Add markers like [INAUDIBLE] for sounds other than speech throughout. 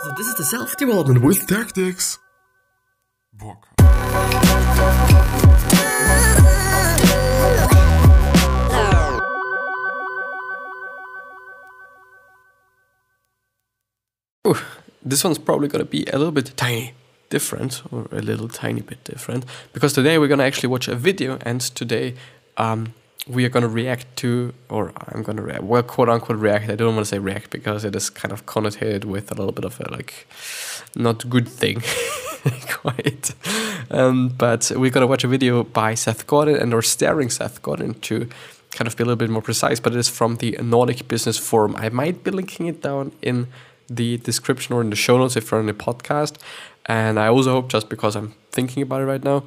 So this is the self-development with tactics. Book. Ooh, this one's probably gonna be a little bit tiny different or a little tiny bit different because today we're gonna actually watch a video and today um, we are gonna react to or I'm gonna react well quote unquote react. I don't want to say react because it is kind of connotated with a little bit of a like not good thing [LAUGHS] quite. Um, but we're gonna watch a video by Seth Godin and or starring Seth Godin to kind of be a little bit more precise but it is from the Nordic Business Forum. I might be linking it down in the description or in the show notes if you're on the podcast. And I also hope, just because I'm thinking about it right now,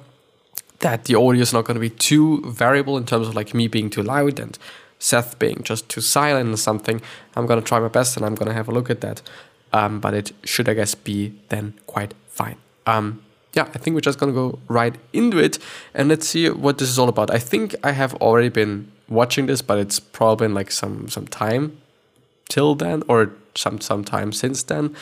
that the audio is not going to be too variable in terms of like me being too loud and Seth being just too silent or something. I'm going to try my best and I'm going to have a look at that. Um, but it should, I guess, be then quite fine. Um, yeah, I think we're just going to go right into it and let's see what this is all about. I think I have already been watching this, but it's probably been like some some time till then or some some time since then.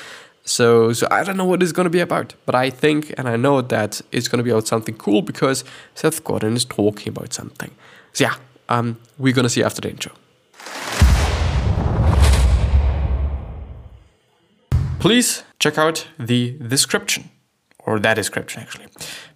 So so I don't know what it's gonna be about, but I think and I know that it's gonna be about something cool because Seth Godin is talking about something. So yeah, um, we're gonna see after the intro. Please check out the description or that description actually,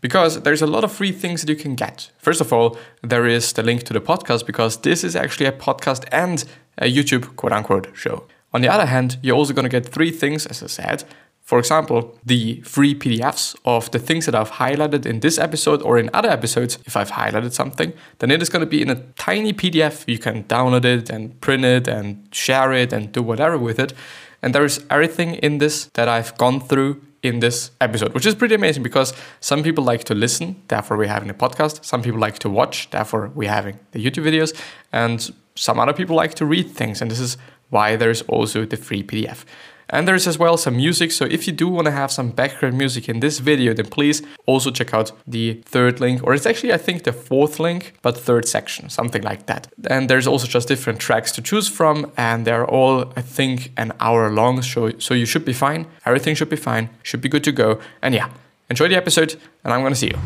because there's a lot of free things that you can get. First of all, there is the link to the podcast because this is actually a podcast and a YouTube quote unquote show. On the other hand, you're also going to get three things, as I said. For example, the free PDFs of the things that I've highlighted in this episode or in other episodes. If I've highlighted something, then it is going to be in a tiny PDF. You can download it and print it and share it and do whatever with it. And there is everything in this that I've gone through in this episode, which is pretty amazing because some people like to listen, therefore we're having a podcast. Some people like to watch, therefore we're having the YouTube videos. And some other people like to read things. And this is why there's also the free PDF. And there's as well some music, so if you do want to have some background music in this video, then please also check out the third link, or it's actually, I think, the fourth link, but third section, something like that. And there's also just different tracks to choose from, and they're all, I think, an hour long, so, so you should be fine. Everything should be fine, should be good to go. And yeah, enjoy the episode, and I'm gonna see you.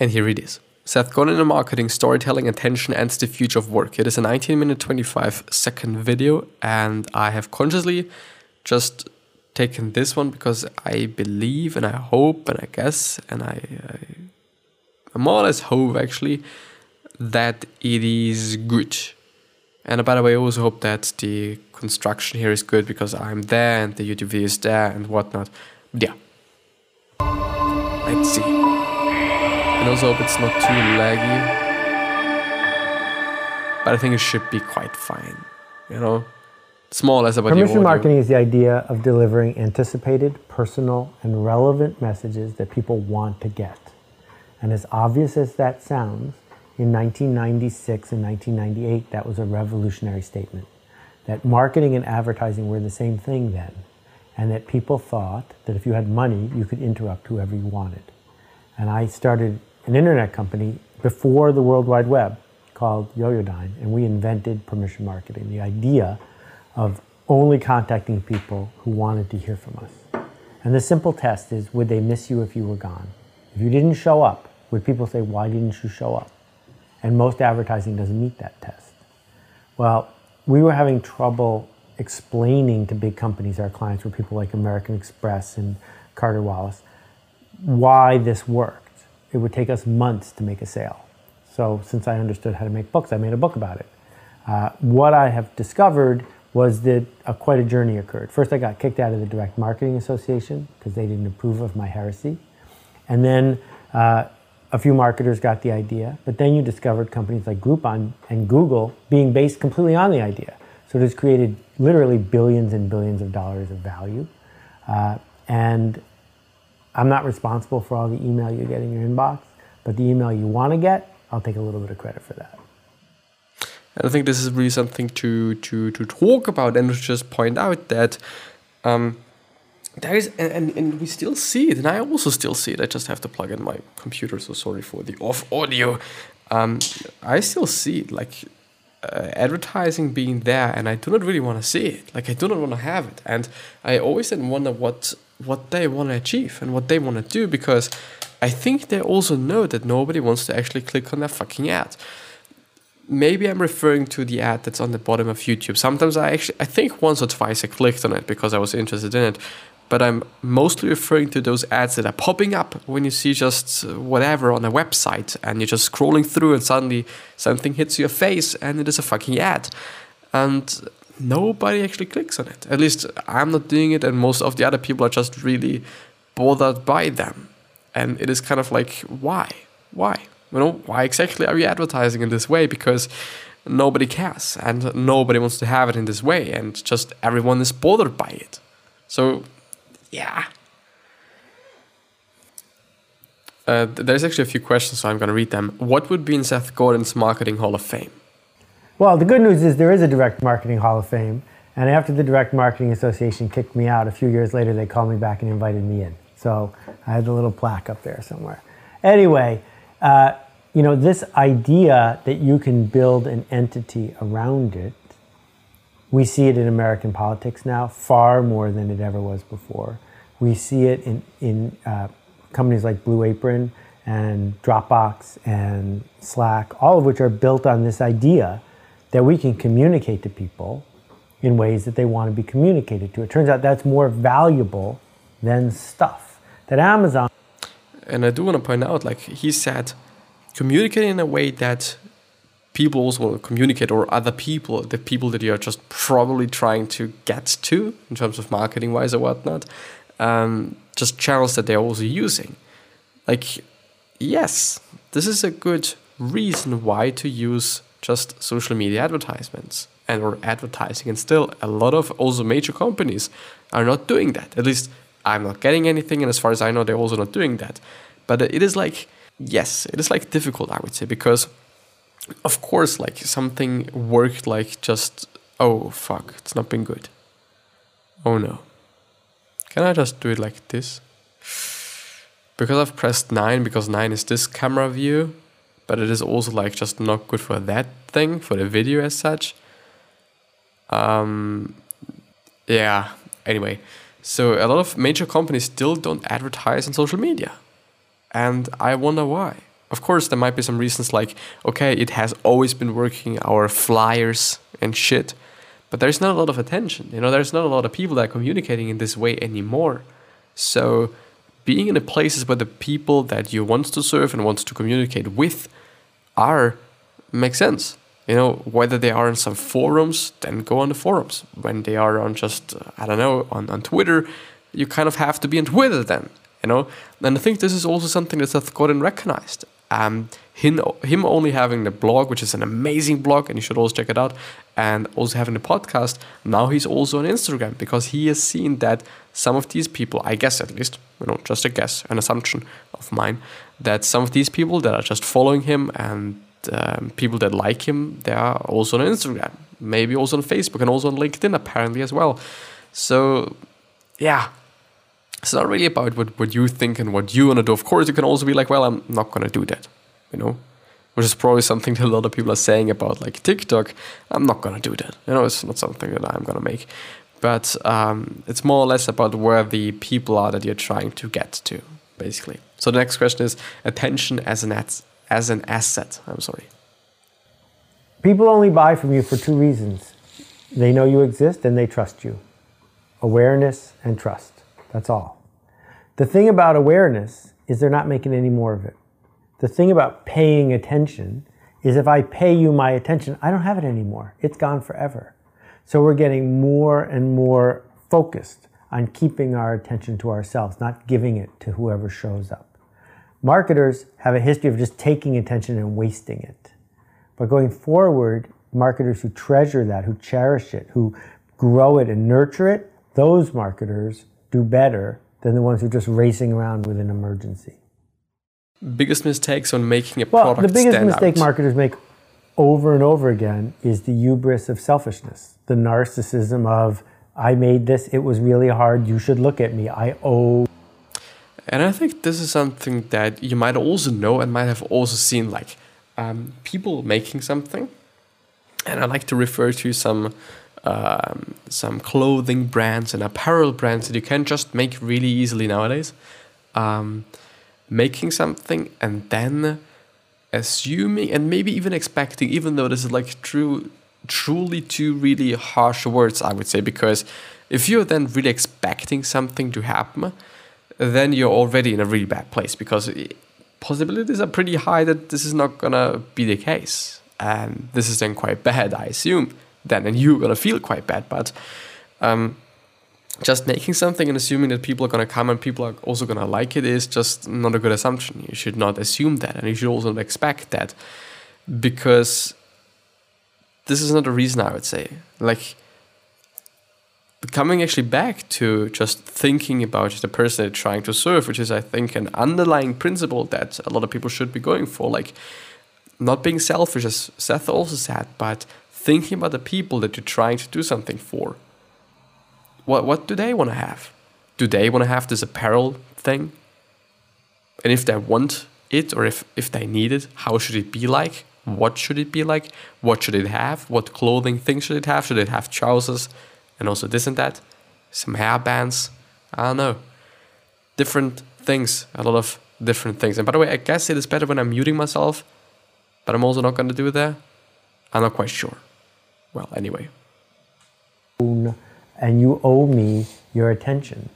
And here it is. Seth Godin in marketing, storytelling, attention, and the future of work. It is a 19 minute 25 second video, and I have consciously just taken this one because I believe and I hope and I guess and I, I, I more or less hope actually that it is good. And uh, by the way, I also hope that the construction here is good because I'm there and the YouTube video is there and whatnot. Yeah. Let's see. And also hope it's not too laggy. But I think it should be quite fine. You know? Small less about Permission marketing is the idea of delivering anticipated, personal, and relevant messages that people want to get. And as obvious as that sounds, in 1996 and 1998, that was a revolutionary statement. That marketing and advertising were the same thing then, and that people thought that if you had money, you could interrupt whoever you wanted. And I started an internet company before the World Wide Web called Yoyodyne, and we invented permission marketing, the idea of only contacting people who wanted to hear from us. And the simple test is would they miss you if you were gone? If you didn't show up, would people say, why didn't you show up? And most advertising doesn't meet that test. Well, we were having trouble explaining to big companies, our clients were people like American Express and Carter Wallace, why this worked it would take us months to make a sale. So since I understood how to make books, I made a book about it. Uh, what I have discovered was that a, quite a journey occurred. First, I got kicked out of the Direct Marketing Association because they didn't approve of my heresy. And then uh, a few marketers got the idea, but then you discovered companies like Groupon and Google being based completely on the idea. So it has created literally billions and billions of dollars of value. Uh, and I'm not responsible for all the email you get in your inbox, but the email you want to get, I'll take a little bit of credit for that. And I think this is really something to to to talk about and to just point out that um, there is and, and, and we still see it, and I also still see it. I just have to plug in my computer, so sorry for the off audio. Um, I still see it, like uh, advertising being there, and I do not really want to see it. Like I do not want to have it, and I always then wonder what what they want to achieve and what they want to do because I think they also know that nobody wants to actually click on that fucking ad. Maybe I'm referring to the ad that's on the bottom of YouTube. Sometimes I actually, I think once or twice I clicked on it because I was interested in it, but I'm mostly referring to those ads that are popping up when you see just uh, whatever on a website and you're just scrolling through and suddenly something hits your face and it is a fucking ad. And nobody actually clicks on it. At least I'm not doing it, and most of the other people are just really bothered by them. And it is kind of like, why? Why? You know, why exactly are you advertising in this way? Because nobody cares and nobody wants to have it in this way, and just everyone is bothered by it. So, yeah. Uh, there's actually a few questions, so I'm going to read them. What would be in Seth Godin's Marketing Hall of Fame? Well, the good news is there is a Direct Marketing Hall of Fame. And after the Direct Marketing Association kicked me out, a few years later, they called me back and invited me in. So I had a little plaque up there somewhere. Anyway, uh, you know, this idea that you can build an entity around it, we see it in American politics now far more than it ever was before. We see it in, in uh, companies like Blue Apron and Dropbox and Slack, all of which are built on this idea that we can communicate to people in ways that they want to be communicated to. It turns out that's more valuable than stuff. That Amazon. And I do want to point out, like he said, communicate in a way that people also communicate, or other people, the people that you're just probably trying to get to in terms of marketing wise or whatnot, um, just channels that they're also using. Like, yes, this is a good reason why to use just social media advertisements. And or advertising and still a lot of also major companies are not doing that. At least i'm not getting anything and as far as i know they're also not doing that. But it is like yes it is like difficult i would say because of course like something worked like just oh fuck it's not been good. Oh no. Can i just do it like this? Because i've pressed 9 because 9 is this camera view but it is also like just not good for that thing for the video as such. Um yeah anyway. So a lot of major companies still don't advertise on social media. And i wonder why. Of course there might be some reasons like okay it has always been working our flyers and shit but there's not a lot of attention. You know there's not a lot of people that are communicating in this way anymore. So being in the places where the people that you want to serve and want to communicate with are makes sense. You know, whether they are in some forums, then go on the forums. When they are on just, uh, I don't know, on, on Twitter, you kind of have to be on Twitter then, you know? And I think this is also something that Seth Godin recognized. Um, him, him only having the blog, which is an amazing blog, and you should always check it out, and also having the podcast, now he's also on Instagram because he has seen that some of these people, I guess at least, you know, just a guess, an assumption of mine, that some of these people that are just following him and um, people that like him, they are also on Instagram, maybe also on Facebook and also on LinkedIn apparently as well. So, yeah, it's not really about what, what you think and what you want to do. Of course, you can also be like, well, I'm not going to do that, you know, which is probably something [LAUGHS] that a lot of people are saying about like TikTok. I'm not going to do that. You know, it's not something that I'm going to make. But um, it's more or less about where the people are that you're trying to get to, basically. So the next question is attention as an as an asset. I'm sorry. People only buy from you for two reasons. They know you exist and they trust you. Awareness and trust. That's all. The thing about awareness is they're not making any more of it. The thing about paying attention is if I pay you my attention, I don't have it anymore. It's gone forever. So we're getting more and more focused on keeping our attention to ourselves, not giving it to whoever shows up. Marketers have a history of just taking attention and wasting it. But going forward, marketers who treasure that, who cherish it, who grow it and nurture it, those marketers do better than the ones who are just racing around with an emergency. Biggest mistakes on making a well, product the biggest mistake out. marketers make over and over again is the hubris of selfishness, the narcissism of I made this, it was really hard, you should look at me, I owe And I think this is something that you might also know and might have also seen, like um, people making something. And I like to refer to some um, some clothing brands and apparel brands that you can just make really easily nowadays. Um, making something and then assuming and maybe even expecting, even though this is like true, truly two really harsh words, I would say, because if you're then really expecting something to happen, then you're already in a really bad place because possibilities are pretty high that this is not gonna be the case. And this is then quite bad, I assume, then, and you're gonna feel quite bad. But um, just making something and assuming that people are gonna come and people are also gonna like it is just not a good assumption. You should not assume that, and you should also not expect that because this is not a reason I would say. Like, coming actually back to just thinking about the person they're trying to serve, which is, I think, an underlying principle that a lot of people should be going for. Like, not being selfish, as Seth also said, but thinking about the people that you're trying to do something for. What, what do they want to have? Do they want to have this apparel thing? And if they want it or if, if they need it, how should it be like? What should it be like? What should it have? What clothing thing should it have? Should it have trousers? and also this and that, some hair bands. I don't know. Different things, a lot of different things. And by the way, I guess it is better when I'm muting myself, but I'm also not going to do that. I'm not quite sure. Well, anyway. And you owe me your attention.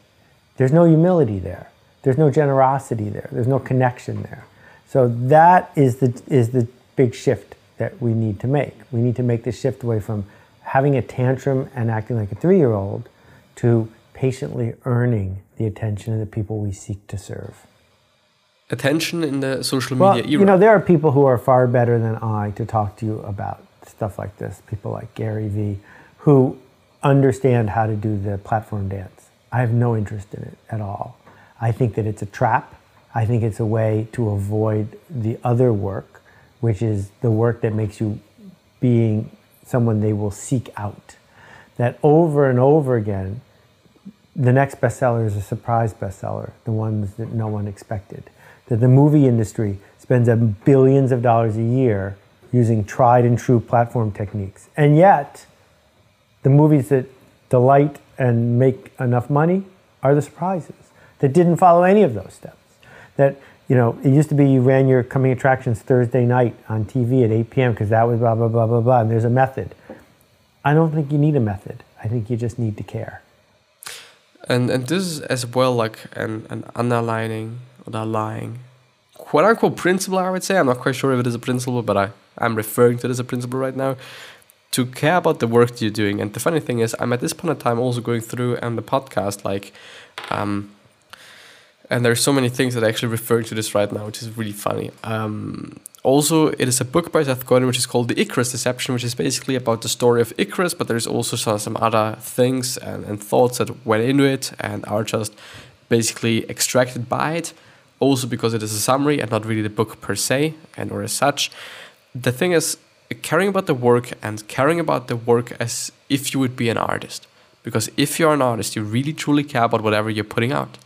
There's no humility there. There's no generosity there. There's no connection there. So that is the is the big shift that we need to make. We need to make the shift away from having a tantrum and acting like a three year old to patiently earning the attention of the people we seek to serve. Attention in the social well, media era. You know, there are people who are far better than I to talk to you about stuff like this. People like Gary Vee, who understand how to do the platform dance. I have no interest in it at all. I think that it's a trap. I think it's a way to avoid the other work, which is the work that makes you being someone they will seek out. That over and over again, the next bestseller is a surprise bestseller, the ones that no one expected. That the movie industry spends billions of dollars a year using tried and true platform techniques. And yet, the movies that delight and make enough money are the surprises that didn't follow any of those steps. That you know, it used to be you ran your coming attractions Thursday night on TV at 8 p.m. because that was blah, blah, blah, blah, blah, and there's a method. I don't think you need a method. I think you just need to care. And and this is as well like an, an underlining, underlying, quote unquote principle, I would say. I'm not quite sure if it is a principle, but I, I'm referring to it as a principle right now. To care about the work you're doing. And the funny thing is, I'm at this point in time also going through and the podcast, like, um, and there's so many things that I actually refer to this right now, which is really funny. Um, also, it is a book by Seth Godin, which is called The Icarus Deception, which is basically about the story of Icarus, but there's also some, some other things and, and thoughts that went into it and are just basically extracted by it. Also, because it is a summary and not really the book per se, and or as such. The thing is, caring about the work and caring about the work as if you would be an artist. Because if you're an artist, you really truly care about whatever you're putting out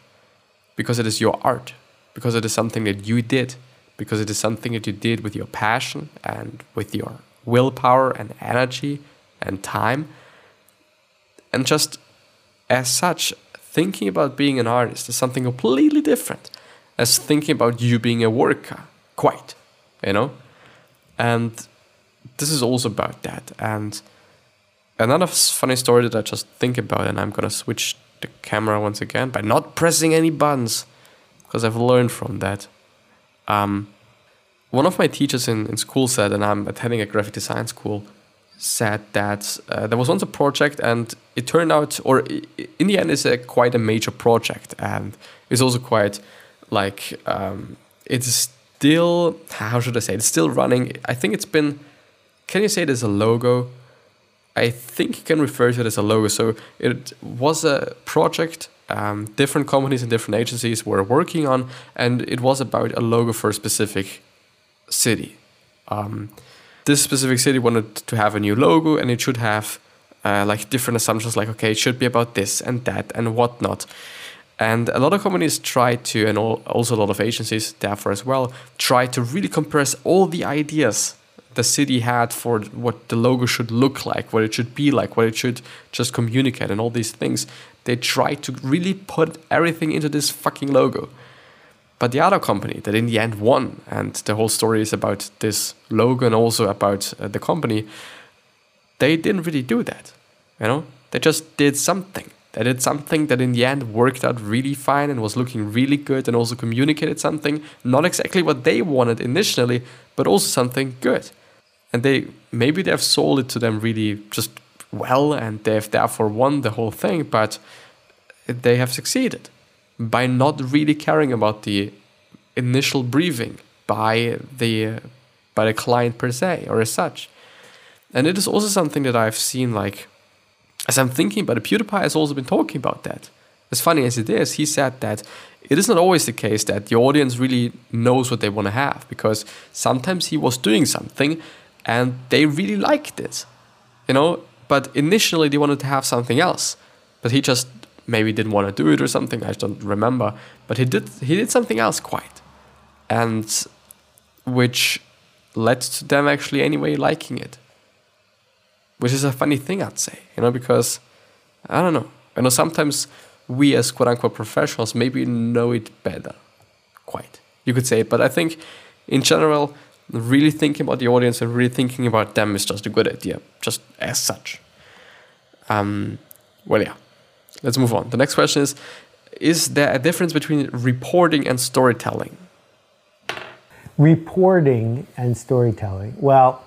because it is your art, because it is something that you did, because it is something that you did with your passion and with your willpower and energy and time. And just as such, thinking about being an artist is something completely different as thinking about you being a worker, quite, you know? And this is also about that. And another funny story that I just think about, and I'm gonna switch the camera once again by not pressing any buttons because I've learned from that. Um, one of my teachers in, in school said, and I'm attending a graphic design school, said that uh, there was once a project and it turned out, or in the end, it's a quite a major project and it's also quite like um, it's still how should I say? It's still running. I think it's been. Can you say there's a logo? I think you can refer to it as a logo. So it was a project um, different companies and different agencies were working on, and it was about a logo for a specific city. Um, this specific city wanted to have a new logo, and it should have uh, like different assumptions, like okay, it should be about this and that and whatnot. And a lot of companies try to, and also a lot of agencies, therefore as well, try to really compress all the ideas the city had for what the logo should look like, what it should be like, what it should just communicate, and all these things. They tried to really put everything into this fucking logo. But the other company that in the end won, and the whole story is about this logo and also about uh, the company, they didn't really do that. You know, they just did something. They did something that in the end worked out really fine and was looking really good and also communicated something, not exactly what they wanted initially, but also something good. And they maybe they've sold it to them really just well and they've therefore won the whole thing, but they have succeeded by not really caring about the initial briefing by the by the client per se or as such. And it is also something that I've seen like as I'm thinking about it, PewDiePie has also been talking about that. As funny as it is, he said that it is not always the case that the audience really knows what they want to have because sometimes he was doing something and they really liked it, you know, but initially they wanted to have something else, but he just maybe didn't want to do it or something. I don't remember, but he did. He did something else quite, and which led to them actually anyway liking it which is a funny thing, I'd say, you know, because I don't know. You know, sometimes we as quote unquote professionals maybe know it better, quite. You could say it, but I think in general, really thinking about the audience and really thinking about them is just a good idea, just as such. Um, well, yeah, let's move on. The next question is Is there a difference between reporting and storytelling? Reporting and storytelling. Well,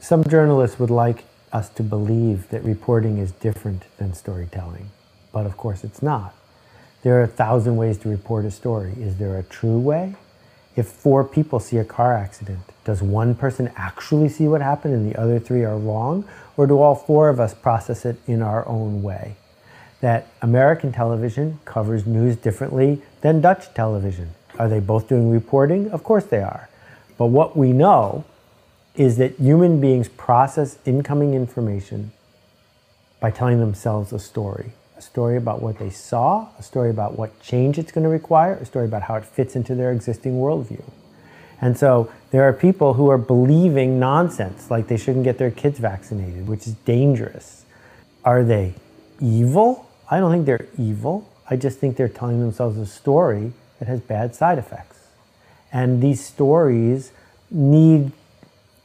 some journalists would like us to believe that reporting is different than storytelling, but of course it's not. There are a thousand ways to report a story. Is there a true way? If four people see a car accident, does one person actually see what happened and the other three are wrong? Or do all four of us process it in our own way? That American television covers news differently than Dutch television. Are they both doing reporting? Of course they are. But what we know is that human beings process incoming information by telling themselves a story. A story about what they saw, a story about what change it's going to require, a story about how it fits into their existing worldview. And so there are people who are believing nonsense, like they shouldn't get their kids vaccinated, which is dangerous. Are they evil? I don't think they're evil. I just think they're telling themselves a story that has bad side effects. And these stories need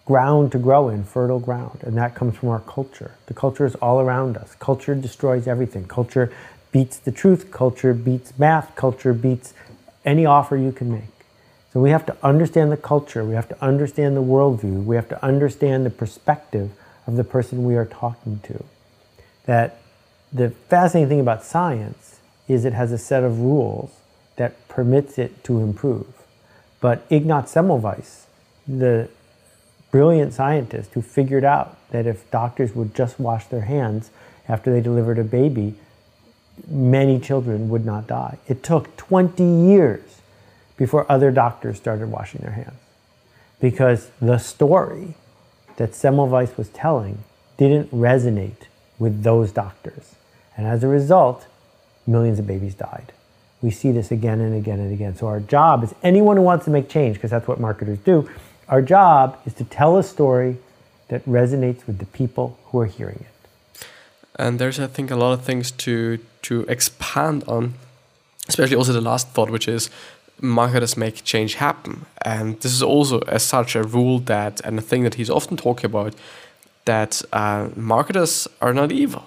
ground to grow in, fertile ground. And that comes from our culture. The culture is all around us. Culture destroys everything. Culture beats the truth. Culture beats math. Culture beats any offer you can make. So we have to understand the culture. We have to understand the worldview. We have to understand the perspective of the person we are talking to. That the fascinating thing about science is it has a set of rules that permits it to improve. But Ignaz Semmelweis, the brilliant scientist who figured out that if doctors would just wash their hands after they delivered a baby, many children would not die. It took 20 years before other doctors started washing their hands because the story that Semmelweis was telling didn't resonate with those doctors. And as a result, millions of babies died. We see this again and again and again. So our job is anyone who wants to make change, because that's what marketers do, our job is to tell a story that resonates with the people who are hearing it. And there's, I think, a lot of things to to expand on, especially also the last thought, which is marketers make change happen. And this is also, as such, a rule that and a thing that he's often talking about that uh, marketers are not evil.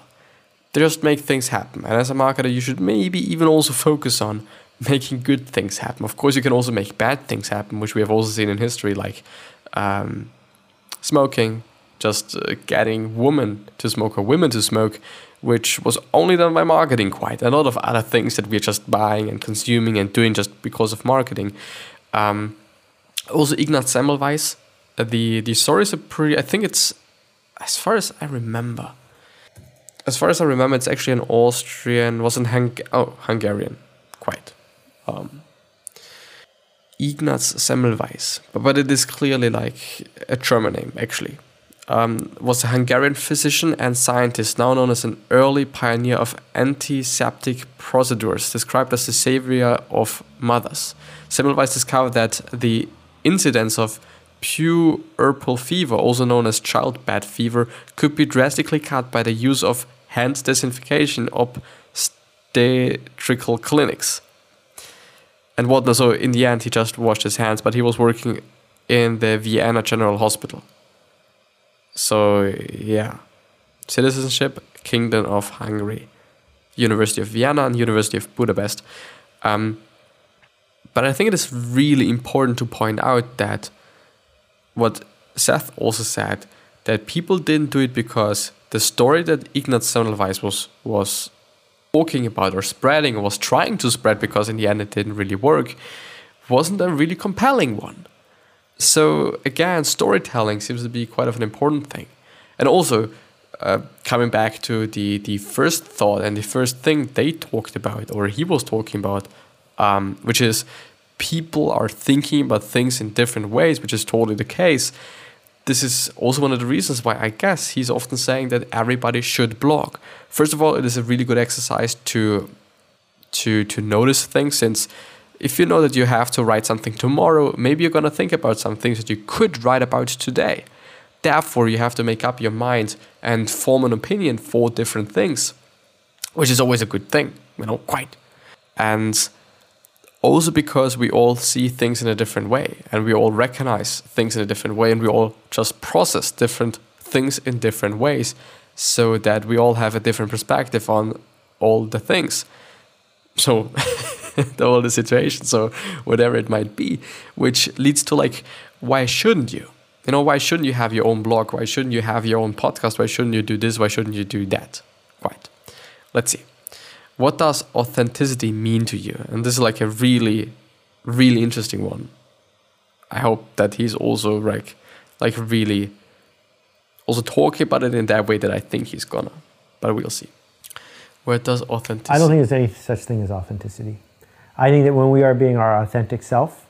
They just make things happen. And as a marketer, you should maybe even also focus on [LAUGHS] making good things happen. Of course, you can also make bad things happen, which we have also seen in history, like um, smoking, just uh, getting women to smoke or women to smoke, which was only done by marketing quite. A lot of other things that we're just buying and consuming and doing just because of marketing. Um, also, Ignaz Semmelweis, uh, the, the stories are pretty, I think it's, as far as I remember, as far as I remember, it's actually an Austrian, wasn't Hung- oh, Hungarian, quite um, Ignaz Semmelweis, but, it is clearly like a German name actually. Um, was a Hungarian physician and scientist, now known as an early pioneer of antiseptic procedures, described as the savior of mothers. Semmelweis discovered that the incidence of puerperal fever, also known as childbed fever, could be drastically cut by the use of hand disinfection obstetrical clinics. And whatnot. So in the end, he just washed his hands, but he was working in the Vienna General Hospital. So yeah, citizenship, Kingdom of Hungary, University of Vienna, and University of Budapest. Um, but I think it is really important to point out that what Seth also said that people didn't do it because the story that Ignaz Semmelweis was was talking about or spreading or was trying to spread because in the end it didn't really work wasn't a really compelling one. So again, storytelling seems to be quite of an important thing, and also uh, coming back to the the first thought and the first thing they talked about or he was talking about, um, which is people are thinking about things in different ways, which is totally the case. This is also one of the reasons why I guess he's often saying that everybody should blog. First of all, it is a really good exercise to to to notice things since if you know that you have to write something tomorrow, maybe you're going to think about some things that you could write about today. Therefore, you have to make up your mind and form an opinion for different things, which is always a good thing, you know, quite. And also because we all see things in a different way and we all recognize things in a different way and we all just process different things in different ways so that we all have a different perspective on all the things. So, [LAUGHS] all the situations, so whatever it might be, which leads to like, why shouldn't you? You know, why shouldn't you have your own blog? Why shouldn't you have your own podcast? Why shouldn't you do this? Why shouldn't you do that? Quite. Let's see what does authenticity mean to you? And this is like a really, really interesting one. I hope that he's also like, like really, also talking about it in that way that I think he's gonna. But we'll see. Where does authenticity? I don't think there's any such thing as authenticity. I think that when we are being our authentic self,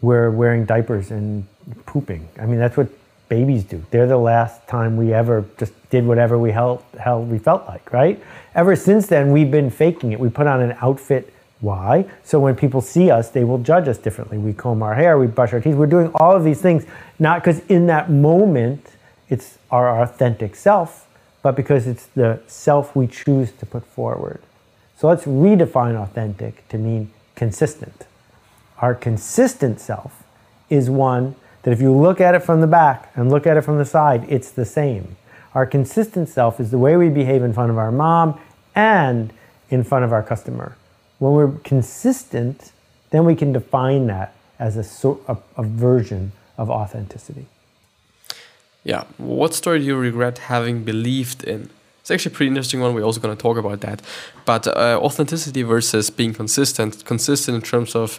we're wearing diapers and pooping. I mean, that's what babies do. They're the last time we ever just did whatever we held, we felt like, right? Ever since then, we've been faking it. We put on an outfit. Why? So when people see us, they will judge us differently. We comb our hair, we brush our teeth. We're doing all of these things, not because in that moment it's our authentic self, but because it's the self we choose to put forward. So let's redefine authentic to mean consistent. Our consistent self is one that if you look at it from the back and look at it from the side, it's the same. Our consistent self is the way we behave in front of our mom and in front of our customer. When we're consistent, then we can define that as a, sort a, a version of authenticity. Yeah. What story do you regret having believed in? It's actually a pretty interesting one. We're also going to talk about that. But uh, authenticity versus being consistent, consistent in terms of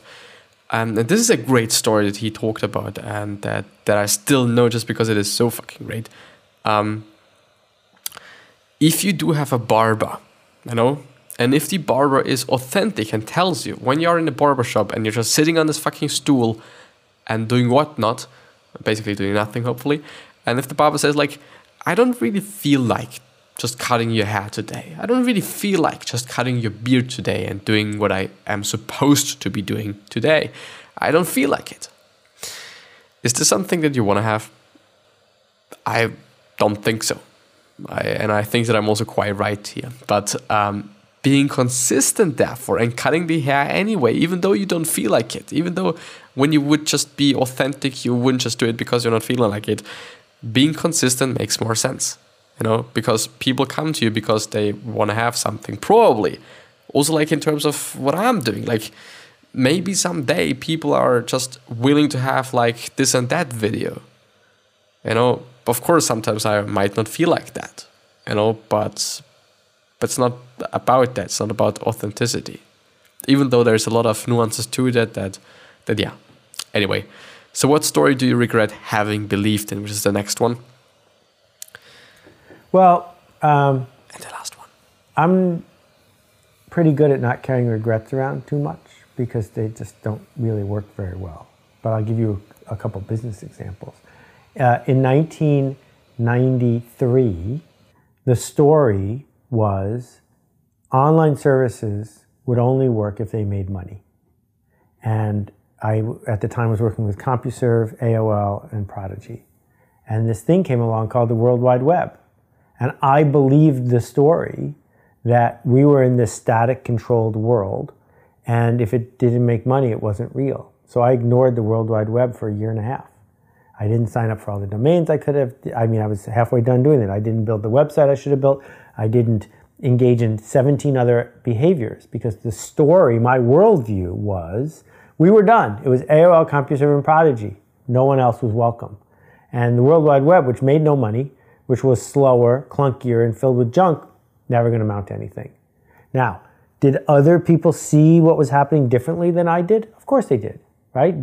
um, and this is a great story that he talked about and that, that I still know just because it is so fucking great. Um, if you do have a barber, you know, and if the barber is authentic and tells you when you're in a barber shop and you're just sitting on this fucking stool and doing whatnot, basically doing nothing, hopefully, and if the barber says, like, I don't really feel like just cutting your hair today. I don't really feel like just cutting your beard today and doing what I am supposed to be doing today. I don't feel like it. Is this something that you want to have? I don't think so. I, and I think that I'm also quite right here. But um, being consistent, therefore, and cutting the hair anyway, even though you don't feel like it, even though when you would just be authentic, you wouldn't just do it because you're not feeling like it, being consistent makes more sense you know, because people come to you because they want to have something, probably. Also, like in terms of what I'm doing, like maybe someday people are just willing to have like this and that video. You know, of course, sometimes I might not feel like that, you know, but but it's not about that. It's not about authenticity, even though there's a lot of nuances to that. That that yeah. Anyway, so what story do you regret having believed in? Which is the next one. Well, um, and the last one. I'm pretty good at not carrying regrets around too much because they just don't really work very well. But I'll give you a couple business examples. Uh, in 1993, the story was online services would only work if they made money. And I, at the time, was working with CompuServe, AOL, and Prodigy. And this thing came along called the World Wide Web. And I believed the story that we were in this static controlled world. And if it didn't make money, it wasn't real. So I ignored the World Wide Web for a year and a half. I didn't sign up for all the domains I could have. I mean, I was halfway done doing it. I didn't build the website I should have built. I didn't engage in 17 other behaviors because the story, my worldview was we were done. It was AOL, CompuServe, and Prodigy. No one else was welcome. And the World Wide Web, which made no money, which was slower, clunkier, and filled with junk, never going to amount to anything. Now, did other people see what was happening differently than I did? Of course they did, right?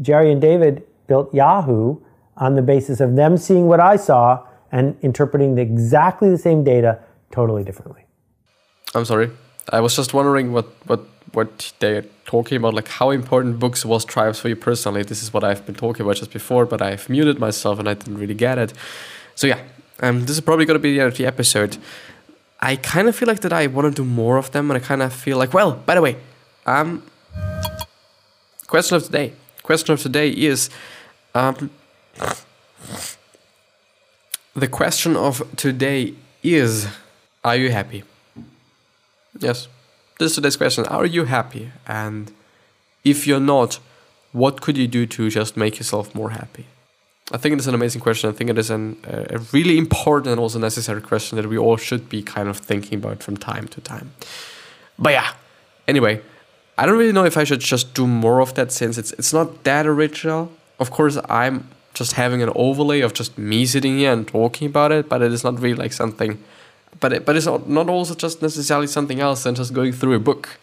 Jerry and David built Yahoo on the basis of them seeing what I saw and interpreting the, exactly the same data totally differently. I'm sorry. I was just wondering what what what they're talking about, like how important books was tribes for you personally. This is what I've been talking about just before, but I've muted myself and I didn't really get it. So yeah, um, this is probably gonna be the end of the episode. I kind of feel like that I want to do more of them, and I kind of feel like, well, by the way, um, question of today. Question of today is, um, the question of today is, are you happy? Yes. This is today's question. Are you happy? And if you're not, what could you do to just make yourself more happy? I think it is an amazing question. I think it is an, a really important and also necessary question that we all should be kind of thinking about from time to time. But yeah, anyway, I don't really know if I should just do more of that since it's it's not that original. Of course, I'm just having an overlay of just me sitting here and talking about it, but it is not really like something but it, but it's not also just necessarily something else than just going through a book.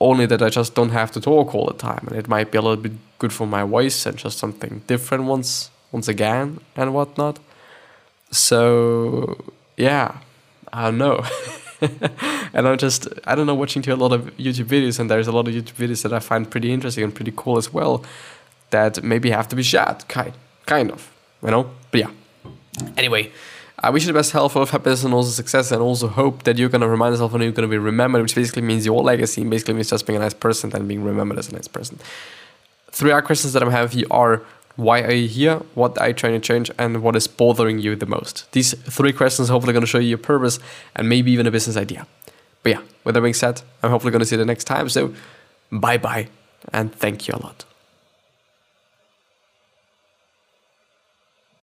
Only that I just don't have to talk all the time, and it might be a little bit good for my voice and just something different once once again and whatnot. So yeah, I don't know. [LAUGHS] and I'm just I don't know watching to a lot of YouTube videos, and there's a lot of YouTube videos that I find pretty interesting and pretty cool as well. That maybe have to be shot kind kind of, you know. But yeah. Anyway. I wish you the best health, of happiness, and also success, and also hope that you're gonna remind yourself and you're gonna be remembered, which basically means your legacy, basically means just being a nice person and being remembered as a nice person. Three other questions that I have here are why are you here, what are you trying to change, and what is bothering you the most? These three questions hopefully gonna show you your purpose and maybe even a business idea. But yeah, with that being said, I'm hopefully gonna see you the next time. So bye bye and thank you a lot.